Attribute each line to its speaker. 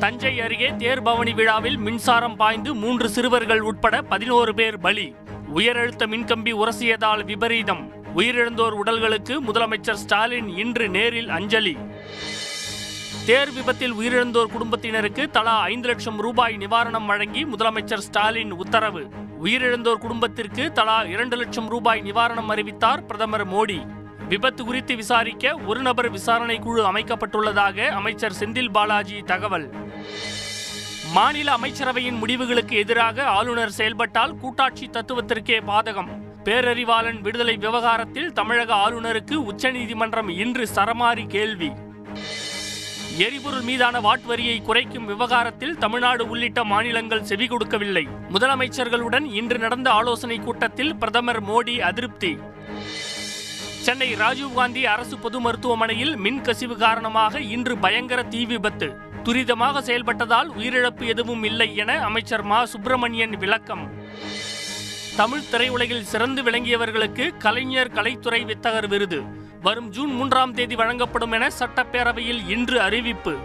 Speaker 1: தஞ்சை அருகே தேர்பவனி விழாவில் மின்சாரம் பாய்ந்து மூன்று சிறுவர்கள் உட்பட பதினோரு பேர் பலி. உயரழுத்த மின்கம்பி உரசியதால் விபரீதம். உயிரிழந்தோர் உடல்களுக்கு முதலமைச்சர் ஸ்டாலின் இன்று நேரில் அஞ்சலி. தேர் விபத்தில் உயிரிழந்தோர் குடும்பத்தினருக்கு தலா ஐந்து லட்சம் ரூபாய் நிவாரணம் வழங்கி முதலமைச்சர் ஸ்டாலின் உத்தரவு. உயிரிழந்தோர் குடும்பத்திற்கு தலா இரண்டு லட்சம் ரூபாய் நிவாரணம் அறிவித்தார் பிரதமர் மோடி. விபத்து குறித்து விசாரிக்க ஒரு நபர் விசாரணை குழு அமைக்கப்பட்டுள்ளதாக அமைச்சர் செந்தில் பாலாஜி தகவல். மாநில அமைச்சரவையின் முடிவுகளுக்கு எதிராக ஆளுநர் செயல்பட்டால் கூட்டாட்சி தத்துவத்திற்கே பாதகம். பேரறிவாளன் விடுதலை விவகாரத்தில் தமிழக ஆளுநருக்கு உச்சநீதிமன்றம் இன்று சரமாரி கேள்வி. எரிபொருள் மீதான வாட் வரியை குறைக்கும் விவகாரத்தில் தமிழ்நாடு உள்ளிட்ட மாநிலங்கள் செவி கொடுக்கவில்லை. முதலமைச்சர்களுடன் இன்று நடந்த ஆலோசனைக் கூட்டத்தில் பிரதமர் மோடி அதிருப்தி. சென்னை ராஜீவ்காந்தி அரசு பொது மருத்துவமனையில் மின் கசிவு காரணமாக இன்று பயங்கர தீ விபத்து. துரிதமாக செயல்பட்டதால் உயிரிழப்பு எதுவும் இல்லை என அமைச்சர் மா. சுப்பிரமணியன் விளக்கம். தமிழ் திரையுலகில் சிறந்து விளங்கியவர்களுக்கு கலைஞர் கலைத்துறை வித்தகர் விருது. வரும் ஜூன் மூன்றாம் தேதி வழங்கப்படும் என சட்டப்பேரவையில் இன்று அறிவிப்பு.